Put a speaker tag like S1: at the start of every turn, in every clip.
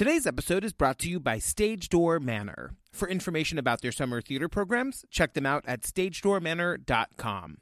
S1: Today's episode is brought to you by Stage Door Manor. For information about their summer theater programs, check them out at stagedoormanor.com.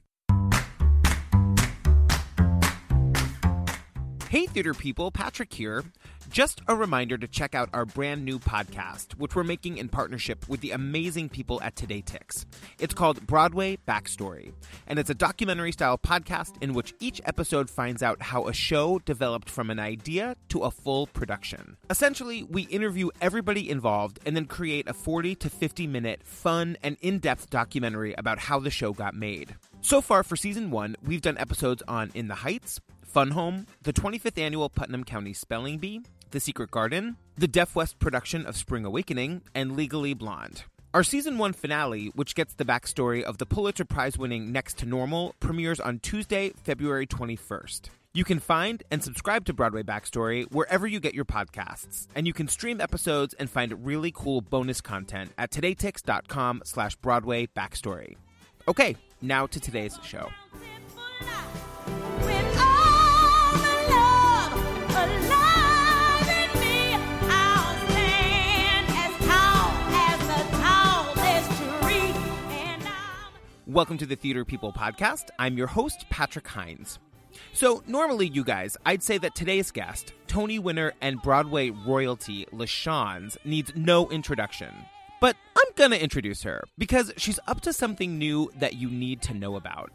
S1: Hey, theater people, Patrick here. Just a reminder to check out our brand new podcast, which we're making in partnership with the amazing people at TodayTix. It's called Broadway Backstory, and it's a documentary style podcast in which each episode finds out how a show developed from an idea to a full production. Essentially, we interview everybody involved and then create a 40 to 50 minute fun and in depth documentary about how the show got made. So far for season one, we've done episodes on In the Heights, Fun Home, the 25th annual Putnam County Spelling Bee, The Secret Garden, the Deaf West production of Spring Awakening, and Legally Blonde. Our season one finale, which gets the backstory of the Pulitzer Prize winning Next to Normal, premieres on Tuesday, February 21st. You can find and subscribe to Broadway Backstory wherever you get your podcasts, and you can stream episodes and find really cool bonus content at todaytix.com slash Broadway Backstory. Okay, now to today's show. Welcome to the Theater People podcast. I'm your host, Patrick Hinds. So, normally, you guys, I'd say that today's guest, Tony winner and Broadway royalty LaChanze, needs no introduction. Gonna introduce her because she's up to something new that you need to know about.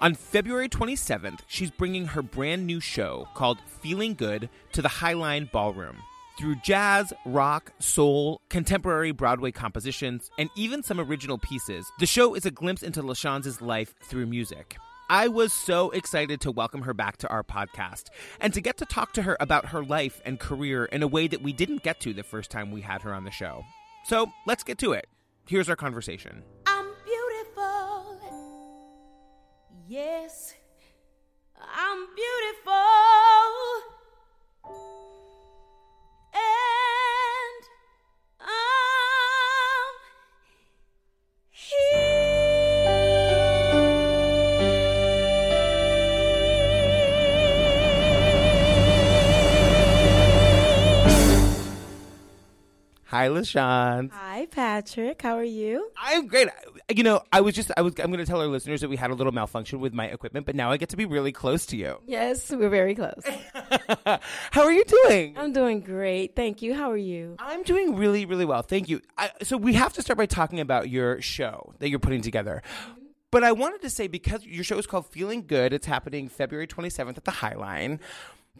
S1: On February 27th, she's bringing her brand new show called Feeling Good to the Highline Ballroom. Through jazz, rock, soul, contemporary Broadway compositions, and even some original pieces, the show is a glimpse into LaChanze' life through music. I was so excited to welcome her back to our podcast and to get to talk to her about her life and career in a way that we didn't get to the first time we had her on the show. So let's get to it. Here's our conversation.
S2: I'm beautiful. Yes, I'm beautiful.
S1: Hi, LaChanze.
S3: Hi, Patrick. How are you?
S1: I'm great. You know, I was just I was I'm going to tell our listeners that we had a little malfunction with my equipment, but now I get to be really close to you.
S3: Yes, we're very close.
S1: How are you doing?
S3: I'm doing great. Thank you. How are you?
S1: I'm doing really, really well. Thank you. I, so we have to start by talking about your show that you're putting together. Mm-hmm. But I wanted to say because your show is called Feeling Good, it's happening February 27th at the Highline.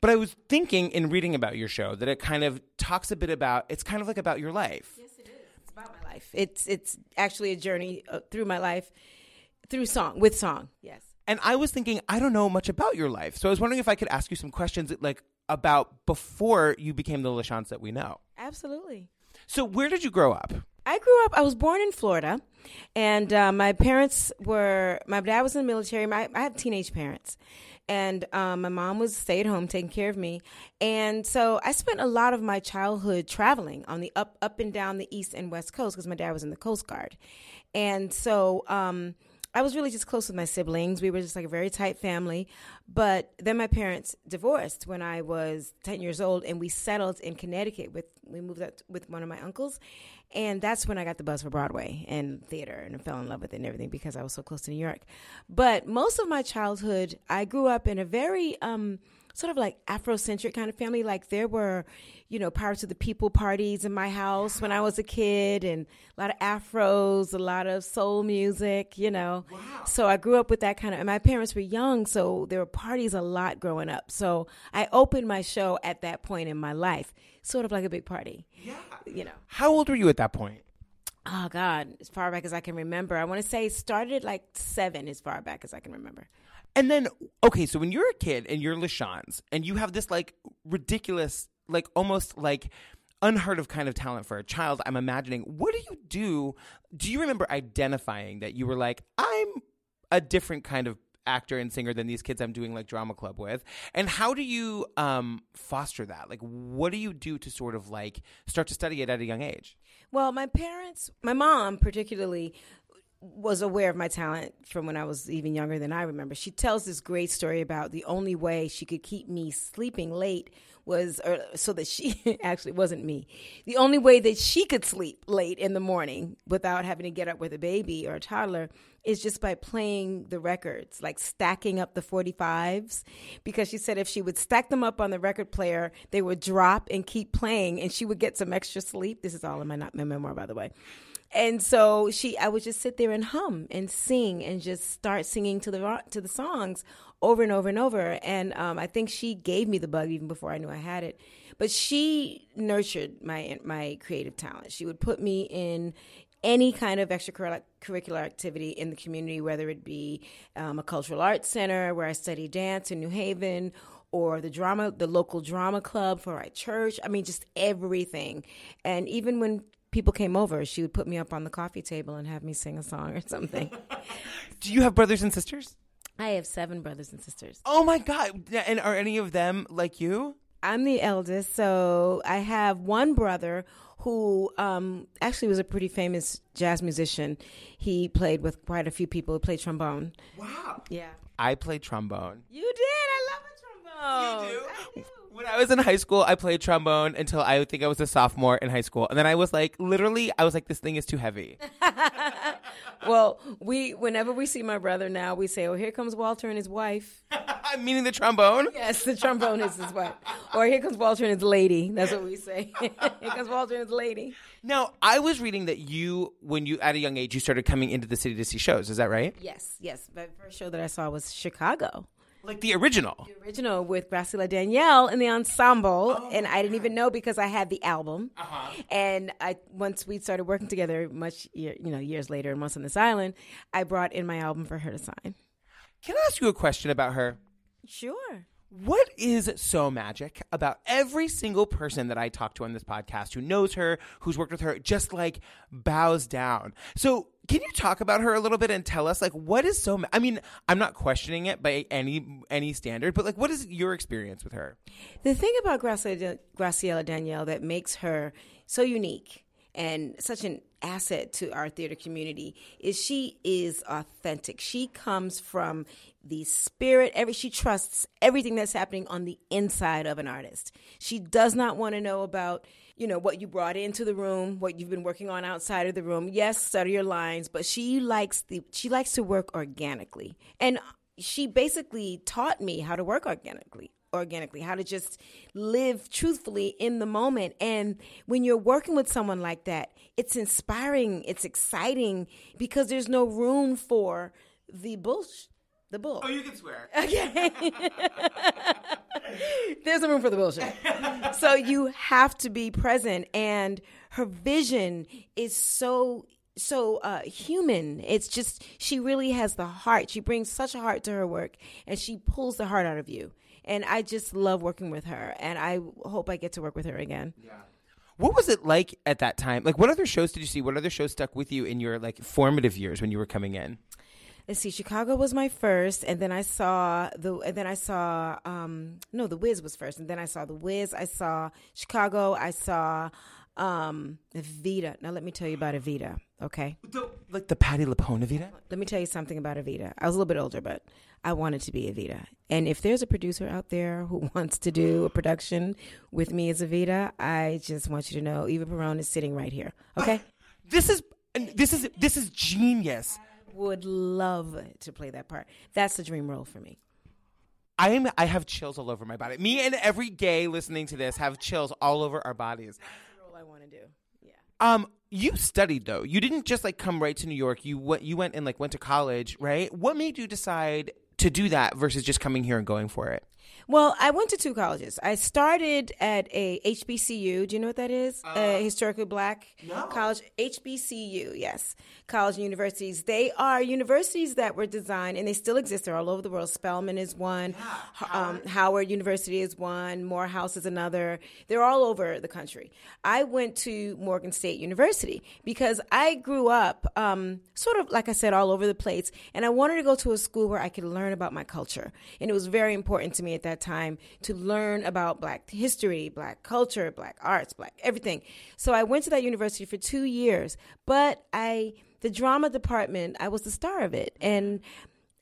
S1: But I was thinking in reading about your show that it kind of talks a bit about it's kind of like about your life.
S3: Yes, it is. It's about my life. It's it's actually a journey uh, through my life through song with song. Yes.
S1: And I was thinking I don't know much about your life. So I was wondering if I could ask you some questions like about before you became the LaChanze that we know.
S3: Absolutely.
S1: So where did you grow up?
S3: I grew up. I was born in Florida, and uh, my parents were. My dad was in the military. My I have teenage parents, and um, my mom was stay at home taking care of me. And so I spent a lot of my childhood traveling on the up up and down the east and west coast because my dad was in the Coast Guard, and so. Um, I was really just close with my siblings. We were just like a very tight family. But then my parents divorced when I was 10 years old and we settled in Connecticut with we moved up with one of my uncles. And that's when I got the buzz for Broadway and theater and fell in love with it and everything because I was so close to New York. But most of my childhood, I grew up in a very um sort of like Afrocentric kind of family. Like there were, you know, Pirates of the People parties in my house when I was a kid, and a lot of afros, a lot of soul music, you know. Wow. So I grew up with that kind of. And my parents were young, so there were parties a lot growing up. So I opened my show at that point in my life, sort of like a big party. Yeah. You know.
S1: How old were you at that point?
S3: Oh God, as far back as I can remember. I want to say started like seven, as far back as I can remember.
S1: And then, okay, so when you're a kid and you're LaChanze and you have this like ridiculous, like almost like unheard of kind of talent for a child, I'm imagining, what do you do? Do you remember identifying that you were like, I'm a different kind of actor and singer than these kids I'm doing like drama club with? And how do you um, foster that? Like, what do you do to sort of like start to study it at a young age?
S3: Well, my parents, my mom particularly, was aware of my talent from when I was even younger than I remember. She tells this great story about the only way she could keep me sleeping late was or, so that she actually wasn't me. The only way that she could sleep late in the morning without having to get up with a baby or a toddler is just by playing the records, like stacking up the 45s. Because she said if she would stack them up on the record player, they would drop and keep playing, and she would get some extra sleep. This is all in my, not my memoir, by the way. And so she, I would just sit there and hum and sing and just start singing to the to the songs over and over and over. And um, I think she gave me the bug even before I knew I had it. But she nurtured my my creative talent. She would put me in any kind of extracurricular activity in the community, whether it be um, a cultural arts center where I study dance in New Haven, or the drama, the local drama club for our church. I mean, just everything. And even when people came over, she would put me up on the coffee table and have me sing a song or something.
S1: Do you have brothers and sisters?
S3: I have seven brothers and sisters.
S1: Oh my god! And are any of them like you?
S3: I'm the eldest, so I have one brother who um, actually was a pretty famous jazz musician. He played with quite a few people. He played trombone.
S1: Wow.
S3: Yeah.
S1: I played trombone.
S3: You did. I love a trombone. I do.
S1: When I was in high school, I played trombone until I think I was a sophomore in high school, and then I was like, literally, I was like, this thing is too heavy.
S3: Well, we whenever we see my brother now, we say, "Oh, here comes Walter and his wife."
S1: Meaning the trombone.
S3: Yes, the trombone is his wife. Or here comes Walter and his lady. That's what we say. here comes Walter and his lady.
S1: Now, I was reading that you, when you at a young age, you started coming into the city to see shows. Is that right?
S3: Yes, yes. My first show that I saw was Chicago.
S1: Like the original.
S3: The original with Graciela Daniele in the ensemble, and I didn't even know because I had the album. Uh-huh. And I once we started working together, much year, you know years later, and once on this island, I brought in my album for her to sign.
S1: Can I ask you a question about her?
S3: Sure.
S1: What is so magic about every single person that I talk to on this podcast who knows her, who's worked with her, just like bows down? So, can you talk about her a little bit and tell us like what is so? Ma- I mean, I'm not questioning it by any any standard, but like, what is your experience with her?
S3: The thing about Graciela, Graciela Daniele that makes her so unique and such an asset to our theater community is she is authentic. She comes from the spirit. Every she trusts everything that's happening on the inside of an artist. She does not want to know about you know what you brought into the room, what you've been working on outside of the room. Yes, study your lines, but she likes the she likes to work organically, and she basically taught me how to work organically organically, how to just live truthfully in the moment. And when you're working with someone like that, it's inspiring, it's exciting because there's no room for the bullshit. The bull.
S1: Oh, you can swear.
S3: Okay. There's a room for the bullshit. so you have to be present and her vision is so so uh, human. It's just she really has the heart. She brings such a heart to her work and she pulls the heart out of you. And I just love working with her and I hope I get to work with her again. Yeah.
S1: What was it like at that time? Like, what other shows did you see? What other shows stuck with you in your like formative years when you were coming in?
S3: Let's see, Chicago was my first, and then I saw the, and then I saw, um, no, The Wiz was first, and then I saw The Wiz. I saw Chicago. I saw um, Evita. Now let me tell you about Evita. Okay,
S1: Like the Patti LuPone Evita?
S3: let me tell you something about Evita. I was a little bit older, but I wanted to be Evita. And if there's a producer out there who wants to do a production with me as Evita, I just want you to know Eva Perón is sitting right here. Okay,
S1: This is this is this is genius.
S3: would love to play that part. That's the dream role for me.
S1: I am I have chills all over my body. Me and every gay listening to this have chills all over our bodies.
S3: I want to do. Yeah.
S1: Um, you studied though. You didn't just like come right to New York. You went you went and like went to college, right? What made you decide to do that versus just coming here and going for it?
S3: Well, I went to two colleges. I started at a HBCU. Do you know what that is? a historically black college. HBCU, yes. College and universities. They are universities that were designed, and they still exist. They're all over the world. Spelman is one. Um, Howard University is one. Morehouse is another. They're all over the country. I went to Morgan State University because I grew up um, sort of, like I said, all over the place, and I wanted to go to a school where I could learn about my culture. And it was very important to me at that time to learn about black history, black culture, black arts, black everything. So I went to that university for two years, but I the drama department, I was the star of it. And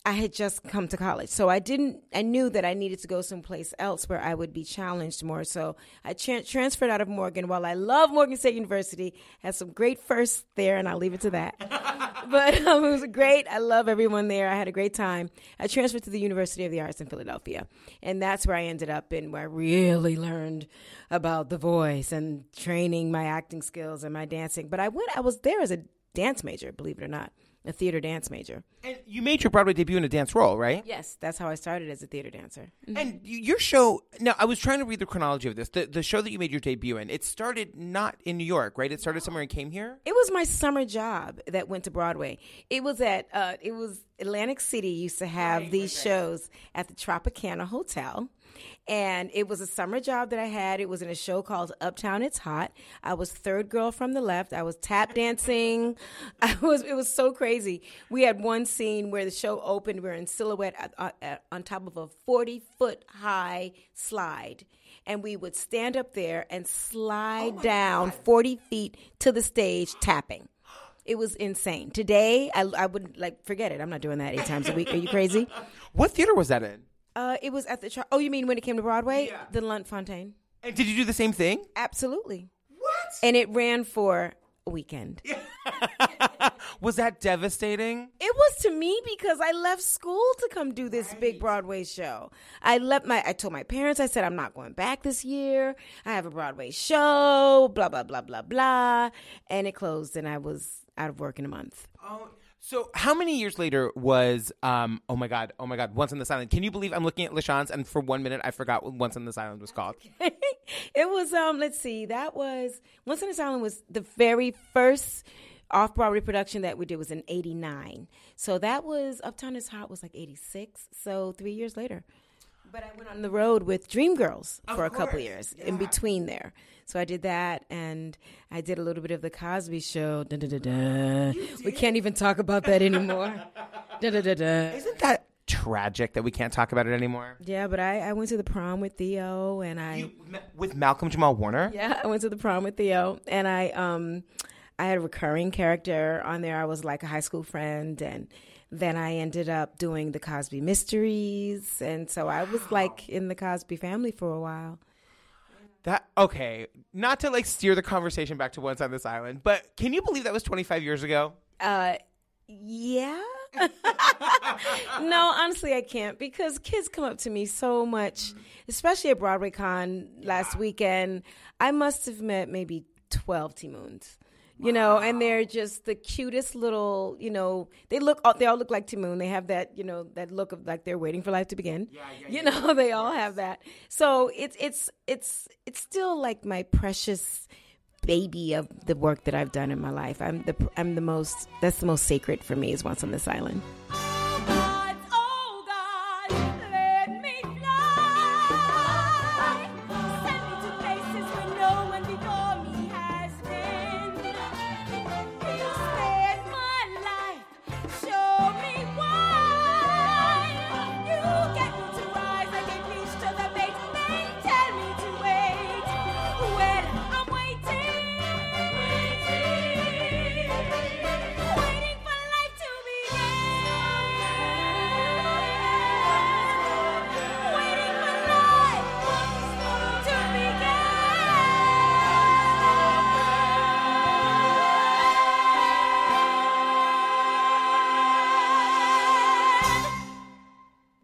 S3: I had just come to college. So I didn't, I knew that I needed to go someplace else where I would be challenged more. So I tra- transferred out of Morgan. While I love Morgan State University, had some great firsts there, and I'll leave it to that. but um, it was great. I love everyone there. I had a great time. I transferred to the University of the Arts in Philadelphia. And that's where I ended up and where I really learned about the voice and training my acting skills and my dancing. But I went, I was there as a dance major, believe it or not, a theater dance major.
S1: And you made your Broadway debut in a dance role, right?
S3: Yes, that's how I started as a theater dancer.
S1: And your show. Now, I was trying to read the chronology of this. The the show that you made your debut in. It started not in New York, right? It started somewhere and came here.
S3: It was my summer job that went to Broadway. It was at uh, it was Atlantic City used to have these shows at the Tropicana Hotel. And it was a summer job that I had. It was in a show called Uptown It's Hot. I was third girl from the left. I was tap dancing. I was it was so crazy. We had one scene where the show opened. We were in silhouette uh, on top of a 40 foot high slide and we would stand up there and slide down 40 feet to the stage tapping. It was insane. Today, I, I would like forget it. I'm not doing that eight times a week. Are you crazy?
S1: What theater was that in?
S3: Uh, it was at the. Tra- oh, you mean when it came to Broadway? The Lunt-Fontanne.
S1: And did you do the same thing?
S3: Absolutely. What? And it ran for a weekend.
S1: Was that devastating?
S3: It was to me because I left school to come do this big Broadway show. I left my I told my parents I said I'm not going back this year. I have a Broadway show, blah blah blah blah blah, and it closed and I was out of work in a month.
S1: Oh, so how many years later was um oh my god oh my god Once on This Island? Can you believe I'm looking at LaChanze and for one minute I forgot what Once on This Island was called.
S3: it was um let's see that was Once on This Island was the very first off Broadway production that we did was in 89 so that was uptown is hot was like 86 so three years later but i went on the road with dreamgirls for a couple years in between there so i did that and i did a little bit of the cosby show da, da, da. we can't even talk about that anymore.
S1: Isn't that tragic that we can't talk about it anymore?
S3: yeah but I, I went to the prom with theo and i
S1: You, with Malcolm Jamal Warner.
S3: Yeah, I went to the prom with Theo, and I um, I had a recurring character on there. I was like a high school friend, and then I ended up doing the Cosby Mysteries, and so I was like in the Cosby family for a while.
S1: That okay. Not to like steer the conversation back to Once on this Island, but can you believe that was 25 years ago?
S3: Uh, yeah. no, honestly, I can't because kids come up to me so much, especially at BroadwayCon last weekend. I must have met maybe 12 Ti Mounes. You know, and they're just the cutest little, you know, they look, they all look like Ti Moune. They have that, you know, that look of like they're waiting for life to begin. Yeah, yeah, you know, they all have that. So it's, it's, it's, it's still like my precious baby of the work that I've done in my life. I'm the, I'm the most, that's the most sacred for me is Once on this Island.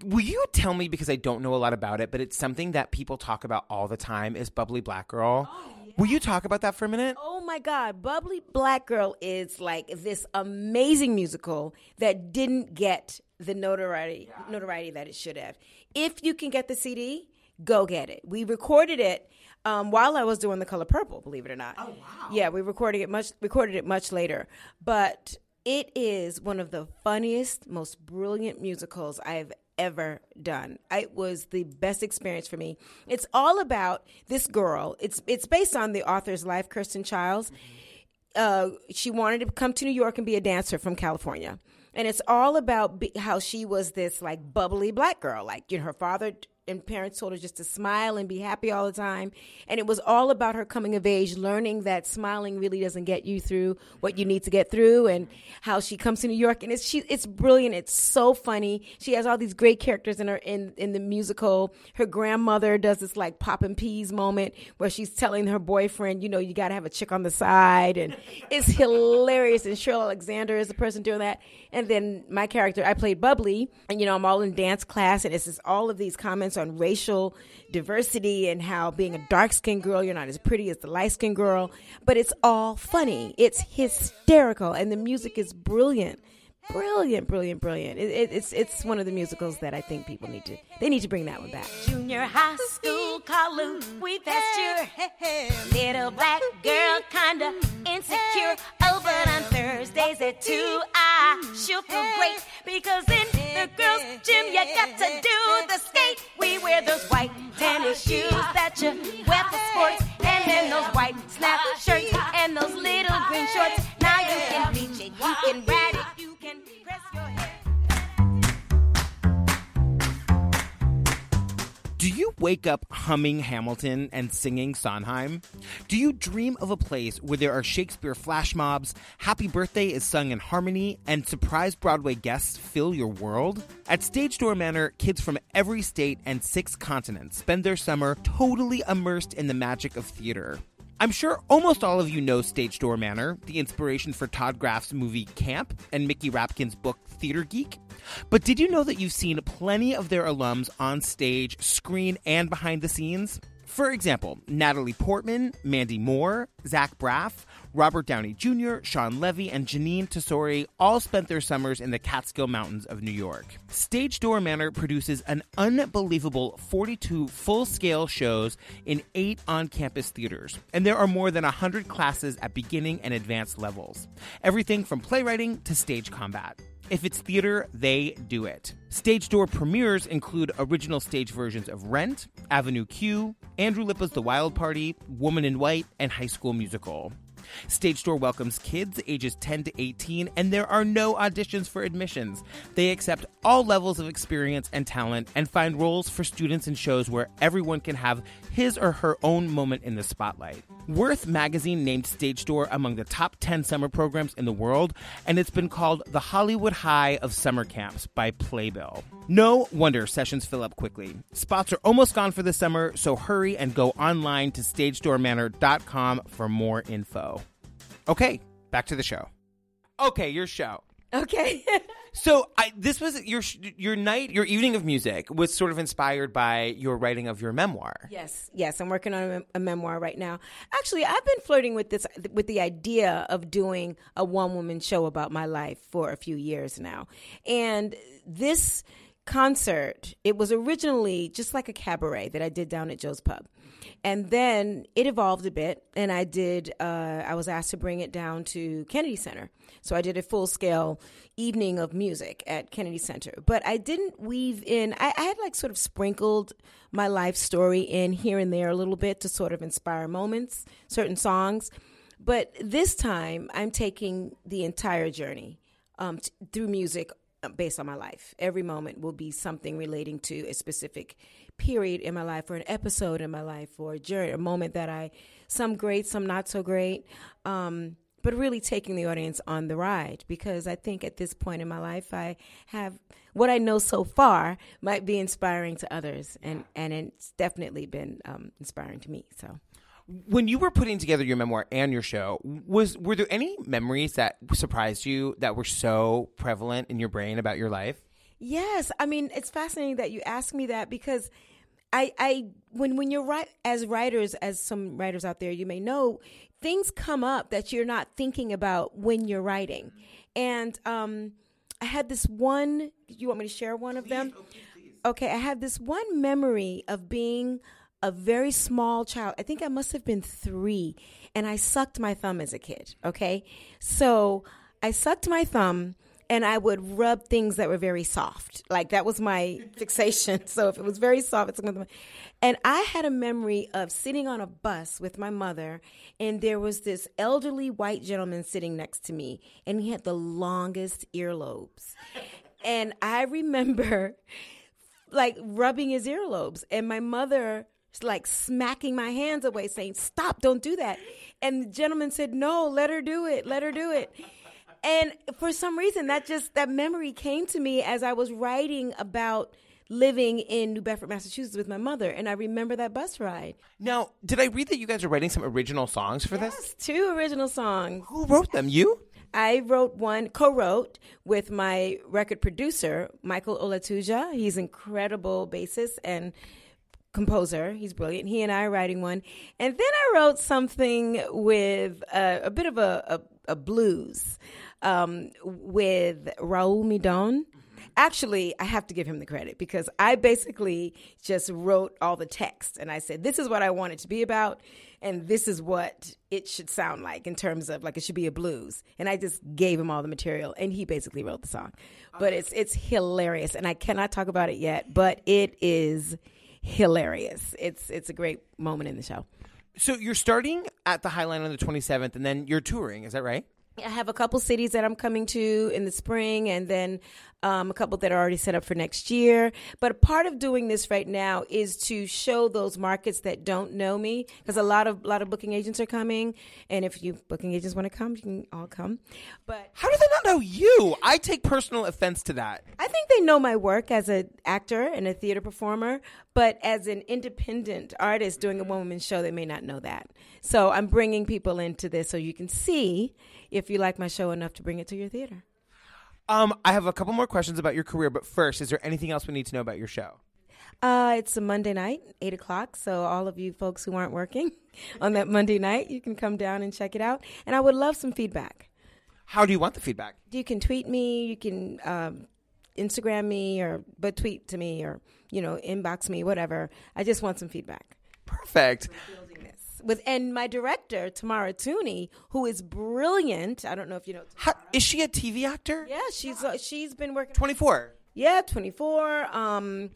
S1: Will you tell me because I don't know a lot about it, but it's something that people talk about all the time is Bubbly Black Girl. Will you talk about that for a minute?
S3: Oh my God, Bubbly Black Girl is like this amazing musical that didn't get the notoriety notoriety that it should have. If you can get the CD, go get it. We recorded it um, while I was doing The Color Purple, believe it or not. Oh wow! Yeah, we recorded it much recorded it much later, but it is one of the funniest, most brilliant musicals I've ever done. It was the best experience for me. It's all about this girl. It's it's based on the author's life, Kirsten Childs. Uh, she wanted to come to New York and be a dancer from California. And it's all about be- how she was this like bubbly black girl. Like, you know, her father and parents told her just to smile and be happy all the time. And it was all about her coming of age, learning that smiling really doesn't get you through what you need to get through, and how she comes to New York. And it's she, it's brilliant. It's so funny. She has all these great characters in her in in the musical. Her grandmother does this like popping peas moment where she's telling her boyfriend, you know, you got to have a chick on the side, and it's hilarious. And Cheryl Alexander is the person doing that. And then my character, I played Bubbly, and you know, I'm all in dance class, and it's just all of these comments on racial diversity and how being a dark skinned girl, you're not as pretty as the light skinned girl. But it's all funny. It's hysterical, and the music is brilliant. Brilliant, brilliant, brilliant. It, it, it's it's one of the musicals that I think people need to they need to bring that one back.
S2: Junior high school, column, we passed your little black girl, kinda insecure. Oh, but on Thursdays at two, I sure feel great because in the girls' gym you got to do the skate. We wear those white tennis shoes that you wear for sports, and then those white snap shirts and those little green shorts. Now you can bleach it, you can ride it, you
S1: wake up humming Hamilton and singing Sondheim? Do you dream of a place where there are Shakespeare flash mobs, Happy Birthday is sung in harmony, and surprise Broadway guests fill your world? At Stage Door Manor, kids from every state and six continents spend their summer totally immersed in the magic of theater. I'm sure almost all of you know Stage Door Manor, the inspiration for Todd Graff's movie Camp and Mickey Rapkin's book Theater Geek. But did you know that you've seen plenty of their alums on stage, screen, and behind the scenes? For example, Natalie Portman, Mandy Moore, Zach Braff, Robert Downey Jr., Shawn Levy, and Jeanine Tesori all spent their summers in the Catskill Mountains of New York. Stage Door Manor produces an unbelievable 42 full scale shows in eight on campus theaters, and there are more than 100 classes at beginning and advanced levels. Everything from playwriting to stage combat. If it's theater, they do it. Stage door premieres include original stage versions of Rent, Avenue Q, Andrew Lippa's The Wild Party, Woman in White, and High School Musical. Stage Door welcomes kids ages 10 to 18, and there are no auditions for admissions. They accept all levels of experience and talent and find roles for students in shows where everyone can have his or her own moment in the spotlight. Worth magazine named Stage Door among the top 10 summer programs in the world, and it's been called the Hollywood High of summer camps by Playbill. No wonder sessions fill up quickly. Spots are almost gone for the summer, so hurry and go online to stagedoormanor.com for more info. Okay, back to the show. Okay, your show.
S3: Okay.
S1: So I, this was your your night, your evening of music was sort of inspired by your writing of your memoir.
S3: Yes, yes, I'm working on a, a memoir right now. Actually, I've been flirting with this with the idea of doing a one woman show about my life for a few years now. And this concert, it was originally just like a cabaret that I did down at Joe's Pub. And then it evolved a bit, and I did. Uh, I was asked to bring it down to Kennedy Center, so I did a full scale evening of music at Kennedy Center. But I didn't weave in. I, I had like sort of sprinkled my life story in here and there a little bit to sort of inspire moments, certain songs. But this time, I'm taking the entire journey um, t- through music based on my life. Every moment will be something relating to a specific period in my life, or an episode in my life, or a journey, a moment that I, some great, some not so great. Um, but really taking the audience on the ride because I think at this point in my life, I have what I know so far might be inspiring to others, and and it's definitely been um, inspiring to me. So.
S1: When you were putting together your memoir and your show, was were there any memories that surprised you that were so prevalent in your brain about your life?
S3: Yes, I mean it's fascinating that you ask me that because I, I when when you're right as writers, as some writers out there, you may know things come up that you're not thinking about when you're writing, and um, I had this one. You want me to share one of them? Okay, I had this one memory of being a very small child. I think I must have been three, and I sucked my thumb as a kid. Okay, so I sucked my thumb and I would rub things that were very soft. Like that was my fixation. So if it was very soft, it's to. And I had a memory of sitting on a bus with my mother, and there was this elderly white gentleman sitting next to me, and he had the longest earlobes. And I remember like rubbing his earlobes, and my mother like smacking my hands away, saying, "Stop! Don't do that." And the gentleman said, "No, let her do it. Let her do it." And for some reason, that just that memory came to me as I was writing about living in New Bedford, Massachusetts with my mother, and I remember that bus ride.
S1: Now, did I read that you guys are writing some original songs for this?
S3: Yes, two original songs.
S1: Who wrote them? You?
S3: I wrote one, co-wrote with my record producer, Michael Olatuja. He's incredible bassist and composer. He's brilliant. He and I are writing one. And then I wrote something with a, a bit of a, a, a blues um, with Raul Midon. Actually, I have to give him the credit because I basically just wrote all the text and I said, this is what I want it to be about and this is what it should sound like in terms of like it should be a blues. And I just gave him all the material and he basically wrote the song. But it's it's hilarious and I cannot talk about it yet, but it is hilarious. It's it's a great moment in the show.
S1: So you're starting at the Highline on the 27th, and then you're touring. Is that right?
S3: I have a couple cities that I'm coming to in the spring, and then um, a couple that are already set up for next year. But a part of doing this right now is to show those markets that don't know me, because a lot of a lot of booking agents are coming, and if you booking agents want to come, you can all come. But
S1: How do they not know you? I take personal offense to that.
S3: I think they know my work as an actor and a theater performer, but as an independent artist doing a one woman show, they may not know that. So I'm bringing people into this so you can see if you like my show enough to bring it to your theater.
S1: Um, I have a couple more questions about your career, but first, is there anything else we need to know about your show?
S3: Uh, it's a Monday night, 8 o'clock. So, all of you folks who aren't working on that Monday night, you can come down and check it out. And I would love some feedback.
S1: How do you want the feedback?
S3: You can tweet me, you can um, Instagram me, or but tweet to me, or you know, inbox me, whatever. I just want some feedback.
S1: Perfect.
S3: With and my director Tamara Tunie, who is brilliant. I don't know if you know.
S1: How, is she a TV actor?
S3: Yeah, she's uh, she's been working.
S1: 24.
S3: Yeah, 24. Um,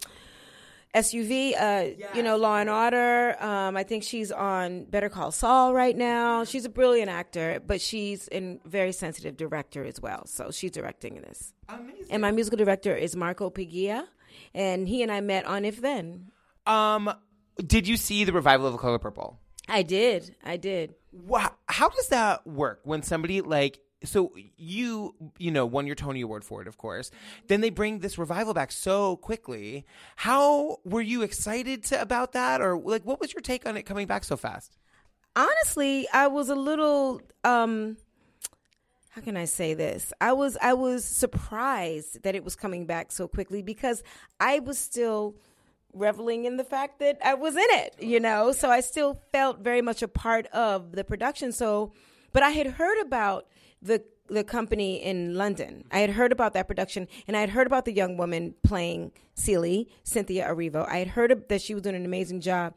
S3: SUV, uh, you know, Law and Order. Um, I think she's on Better Call Saul right now. She's a brilliant actor, but she's a very sensitive director as well. So she's directing this.
S1: Amazing.
S3: And my musical director is Marco Paguia, and he and I met on If Then.
S1: Um, did you see the revival of The Color Purple?
S3: I did. I did.
S1: Wow. How does that work when somebody like so you you know won your Tony Award for it, of course. Then they bring this revival back so quickly. How were you excited to, about that, or like what was your take on it coming back so fast?
S3: honestly i was a little um how can i say this i was i was surprised that it was coming back so quickly because i was still reveling in the fact that i was in it you know so i still felt very much a part of the production so but i had heard about the the company in London. I had heard about that production, and I had heard about the young woman playing Celie, Cynthia Erivo. I had heard that she was doing an amazing job.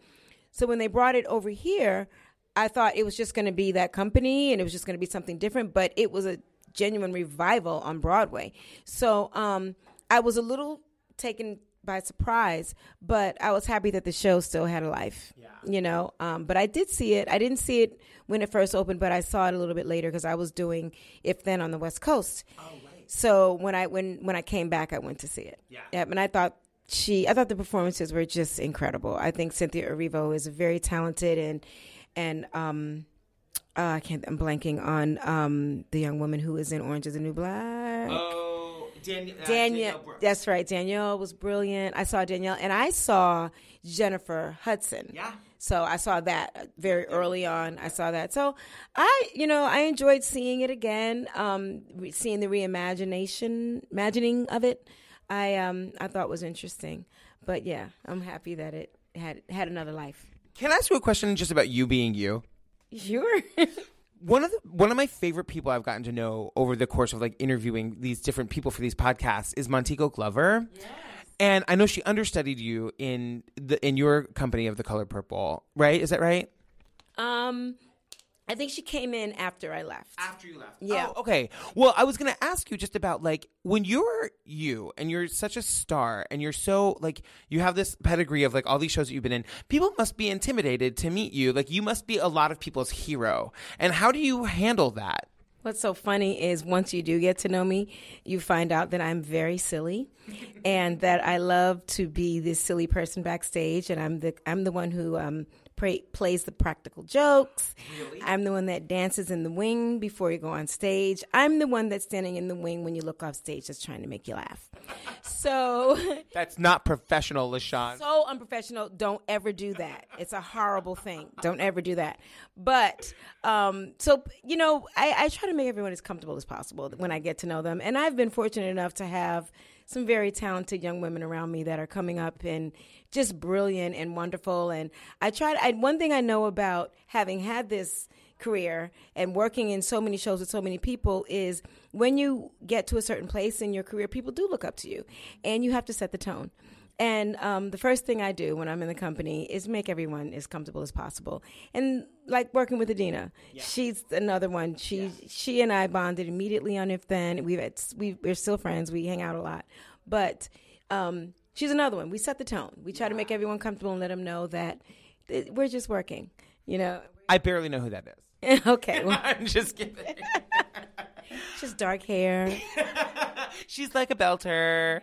S3: So when they brought it over here, I thought it was just going to be that company and it was just going to be something different, but it was a genuine revival on Broadway. So um, I was a little taken by surprise, but I was happy that the show still had a life. Yeah. You know, um, but I did see it. I didn't see it when it first opened, but I saw it a little bit later because I was doing If Then on the West Coast. Oh, right. So when I when when I came back, I went to see it. Yeah. Yep, and I thought she I thought the performances were just incredible. I think Cynthia Erivo is very talented and and um uh, I can't I'm blanking on um the young woman who is in Orange is the New Black.
S1: Oh, Dan- uh,
S3: Danielle, that's right. Danielle was brilliant. I saw Danielle, and I saw Jennifer Hudson.
S1: Yeah.
S3: So I saw that very early on. I saw that. So I, you know, I enjoyed seeing it again. Um, seeing the reimagination, imagining of it. I um, I thought was interesting. But yeah, I'm happy that it had had another life.
S1: Can I ask you a question just about you being you?
S3: Sure.
S1: One of the one of my favorite people I've gotten to know over the course of like interviewing these different people for these podcasts is Montego Glover. And I know she understudied you in the in your company of the color purple, right? Is that right?
S3: um, I think she came in after I left.
S1: After you left.
S3: Yeah.
S1: Oh, okay. Well, I was going to ask you just about like when you're you and you're such a star and you're so like you have this pedigree of like all these shows that you've been in. People must be intimidated to meet you. Like you must be a lot of people's hero. And how do you handle that?
S3: What's so funny is once you do get to know me, you find out that I'm very silly and that I love to be this silly person backstage and I'm the I'm the one who um pra- plays the practical jokes. I'm the one that dances in the wing before you go on stage. I'm the one that's standing in the wing when you look off stage just trying to make you laugh. So
S1: That's not professional, LaShawn.
S3: so unprofessional. Don't ever do that. It's a horrible thing. Don't ever do that. But um, so you know, I, I try to make everyone as comfortable as possible when I get to know them, and I've been fortunate enough to have some very talented young women around me that are coming up and just brilliant and wonderful. And I tried. I, one thing I know about having had this career and working in so many shows with so many people is when you get to a certain place in your career, people do look up to you, and you have to set the tone. And um, the first thing I do when I'm in the company is make everyone as comfortable as possible. And like working with Adina, she's another one. She she and I bonded immediately on If Then. We've had, we we're still friends. We hang out a lot, but um, she's another one. We set the tone. We try to make everyone comfortable and let them know that th- we're just working. You know.
S1: I barely know who that is.
S3: okay. Well,
S1: I'm just kidding.
S3: just dark hair,
S1: She's like a belter.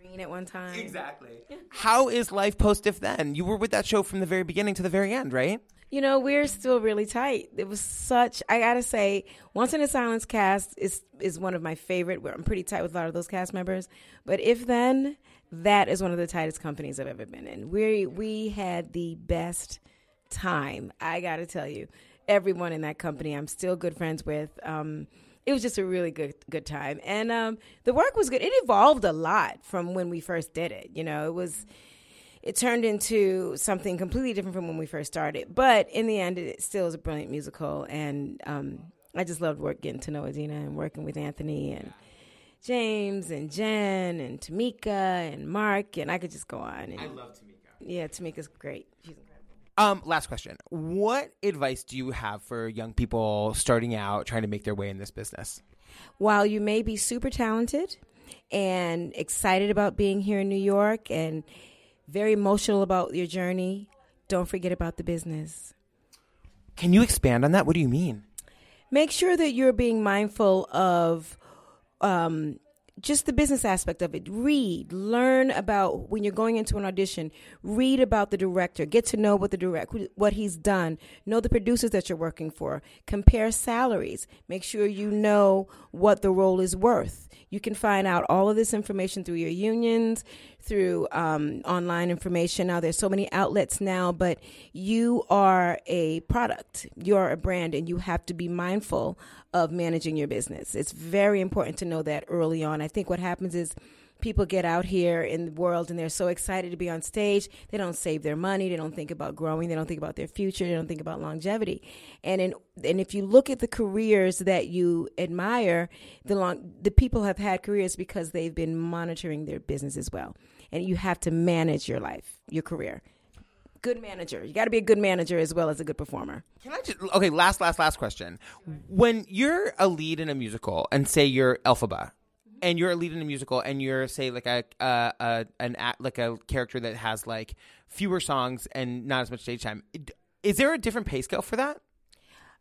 S3: green at one time.
S1: Exactly. How is life post if then? You were with that show from the very beginning to the very end, right?
S3: You know, we're still really tight. It was such. I gotta say, Once on This Island's cast is is one of my favorite. Where I'm pretty tight with a lot of those cast members. But if then, that is one of the tightest companies I've ever been in. We we had the best time. I gotta tell you, everyone in that company, I'm still good friends with. Um, it was just a really good good time, and um, the work was good. It evolved a lot from when we first did it. You know, it was it turned into something completely different from when we first started. But in the end, it still is a brilliant musical, and um, I just loved work getting to know Adina and working with Anthony and James and Jen and Tamika and Mark, and I could just go on. And,
S1: love Tamika.
S3: yeah, Tamika's great. She's incredible.
S1: Um, last question. What advice do you have for young people starting out trying to make their way in this business?
S3: while you may be super talented and excited about being here in New York and very emotional about your journey, don't forget about the business.
S1: Can you expand on that? What do you mean?
S3: Make sure that you're being mindful of um, just the business aspect of it. Read, learn about when you're going into an audition. Read about the director. Get to know what the direct what he's done. Know the producers that you're working for. Compare salaries. Make sure you know what the role is worth. You can find out all of this information through your unions, through um, online information. Now, there's so many outlets now, but you are a product, you're a brand, and you have to be mindful of managing your business. It's very important to know that early on. I think what happens is people get out here in the world and they're so excited to be on stage. They don't save their money. They don't think about growing. They don't think about their future. They don't think about longevity. And in, and if you look at the careers that you admire the long the people have had careers because they've been monitoring their business as well. And you have to manage your life your career. Good manager. You got to be a good manager as well as a good performer.
S1: Can I just okay? Last, last, last question. When you're a lead in a musical, and say you're Elphaba, and you're a lead in a musical, and you're say like a uh, a an act, like a character that has like fewer songs and not as much stage time, is there a different pay scale for that?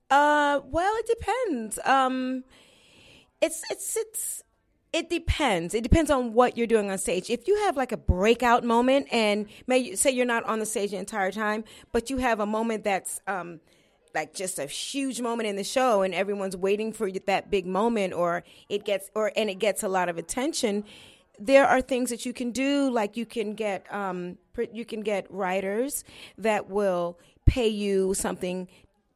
S3: Uh, well, it depends. Um, it's it's it's it depends. It depends on what you're doing on stage. If you have like a breakout moment, and may say you're not on the stage the entire time, but you have a moment that's um like just a huge moment in the show, and everyone's waiting for that big moment, or it gets or and it gets a lot of attention. There are things that you can do, like you can get um, you can get writers that will pay you something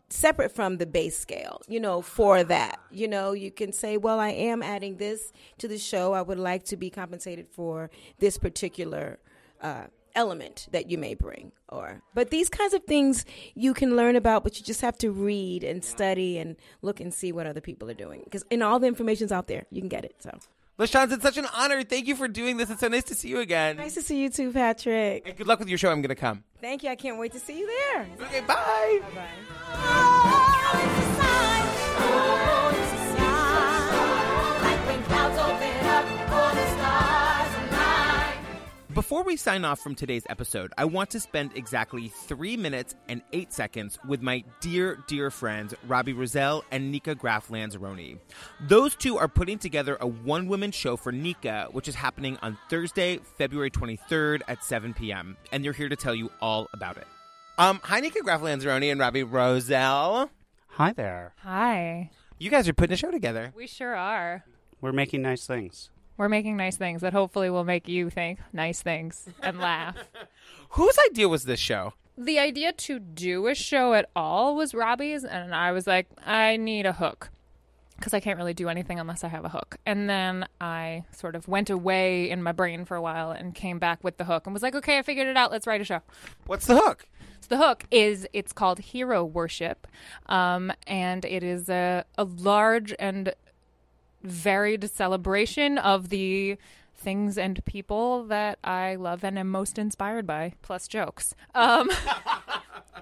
S3: separate from the base scale, you know, for that. You know, you can say, well, I am adding this to the show. I would like to be compensated for this particular uh, element that you may bring. Or, but these kinds of things you can learn about, but you just have to read and study and look and see what other people are doing. Because in all the information's out there, you can get it. So
S1: LaChanze, it's such an honor. Thank you for doing this. It's so nice to see you again.
S3: nice to see you too, Patrick.
S1: And good luck with your show. I'm going to come.
S3: Thank you. I can't wait to see you there.
S1: Okay, bye.
S2: Oh,
S1: Before Before we sign off from today's episode, I want to spend exactly three minutes and eight seconds with my dear, dear friends Robbie Rozelle and Nikka Graff Lanzarone. Those two are putting together a one woman show for Nikka, which is happening on Thursday, February 23rd at 7 p.m., and they're here to tell you all about it. Um, hi, Nikka Graff Lanzarone and Robbie Rozelle.
S4: Hi there.
S5: Hi.
S1: You guys are putting a show together.
S5: We sure are.
S4: We're making nice things.
S5: We're making nice things that hopefully will make you think nice things and laugh.
S1: Whose idea was this show?
S5: the idea to do a show at all was Robbie's, and I was like, I need a hook because I can't really do anything unless I have a hook. And then I sort of went away in my brain for a while and came back with the hook and was like, okay, I figured it out. Let's write a show.
S1: What's the hook?
S5: So the hook is it's called Hero Worship, um, and it is a, a large and varied celebration of the things and people that I love and am most inspired by, plus jokes. Um,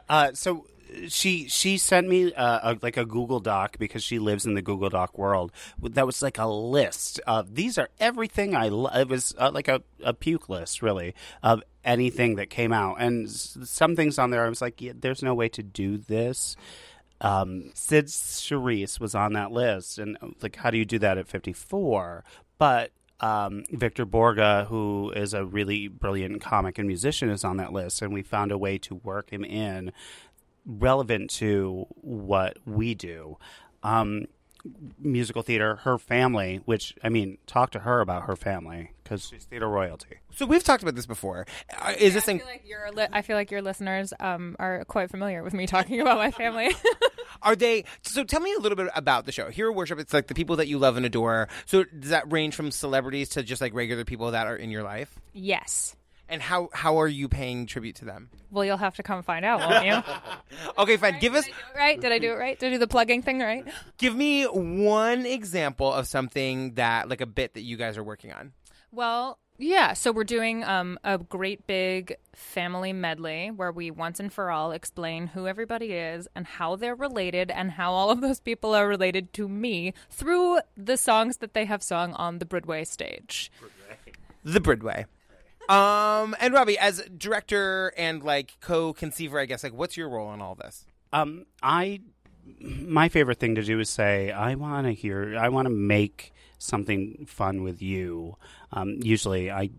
S4: Uh, so she she sent me uh, a, like a Google Doc because she lives in the Google Doc world. That was like a list of these are everything I love. It was uh, like a, a puke list, really, of anything that came out. And s- some things on there, I was like, yeah, there's no way to do this. Um, Cyd Charisse was on that list, and like, how do you do that at 54? But um, Victor Borge, who is a really brilliant comic and musician, is on that list, and we found a way to work him in relevant to what we do. Um, musical theater, her family, which I mean, talk to her about her family because she's theater royalty.
S1: So we've talked about this before. Uh, is this
S5: I feel like your li- I feel like your listeners um, are quite familiar with me talking about my family.
S1: Are they? So tell me a little bit about the show. Hero Worship. It's like the people that you love and adore. So does that range from celebrities to just like regular people that are in your life?
S5: yes.
S1: And how how are you paying tribute to them?
S5: Well, you'll have to come find out, won't you?
S1: Okay, fine. Give us
S5: I do it right? Did I do it right? Did I do the plugging thing right?
S1: give me one example of something that like a bit that you guys are working on.
S5: Well, yeah. So we're doing um, a great big family medley where we once and for all explain who everybody is and how they're related and how all of those people are related to me through the songs that they have sung on the Broadway stage.
S1: The Bridway. Um, and Robbie, as director and like co-conceiver, I guess, like, what's your role in all this?
S4: Um, I my favorite thing to do is say I want to hear. I want to make something fun with you. Um, usually, I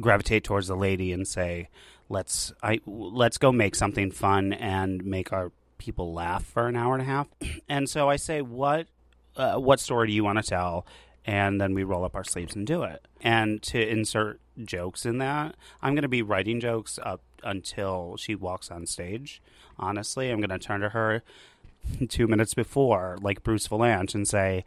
S4: gravitate towards the lady and say, "Let's I let's go make something fun and make our people laugh for an hour and a half." And so I say, "What uh, what story do you want to tell?" And then we roll up our sleeves and do it. And to insert jokes in that, I'm going to be writing jokes up until she walks on stage. Honestly, I'm going to turn to her two minutes before, like Bruce Vilanch, and say,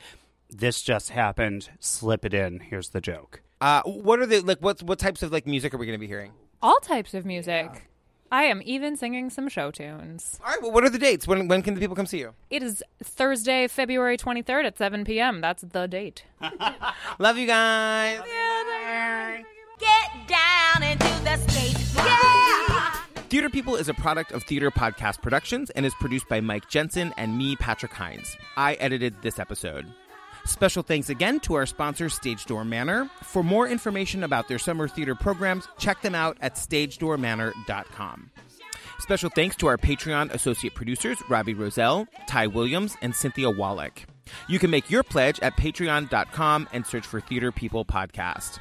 S4: "This just happened. Slip it in. Here's the joke."
S1: Uh, what are the like? What what types of like music are we going to be hearing?
S5: All types of music. I am even singing some show tunes.
S1: All right. Well, what are the dates? When when can the people come see you?
S5: It is Thursday, February 23rd at 7 p.m. That's the date.
S1: Love you guys.
S2: Get down into the stage. Yeah!
S1: Theater People is a product of Theater Podcast Productions and is produced by Mike Jensen and me, Patrick Hinds. I edited this episode. Special thanks again to our sponsor, Stage Door Manor. For more information about their summer theater programs, check them out at stagedoormanor.com. Special thanks to our Patreon associate producers, Robbie Rozelle, Ty Williams, and Cynthia Wallach. You can make your pledge at patreon.com and search for Theater People Podcast.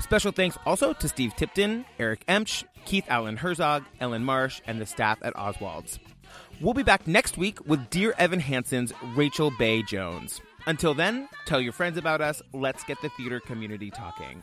S1: Special thanks also to Steve Tipton, Eric Emch, Keith Allen Herzog, Ellen Marsh, and the staff at Oswald's. We'll be back next week with Dear Evan Hansen's Rachel Bay Jones. Until then, tell your friends about us. Let's get the theater community talking.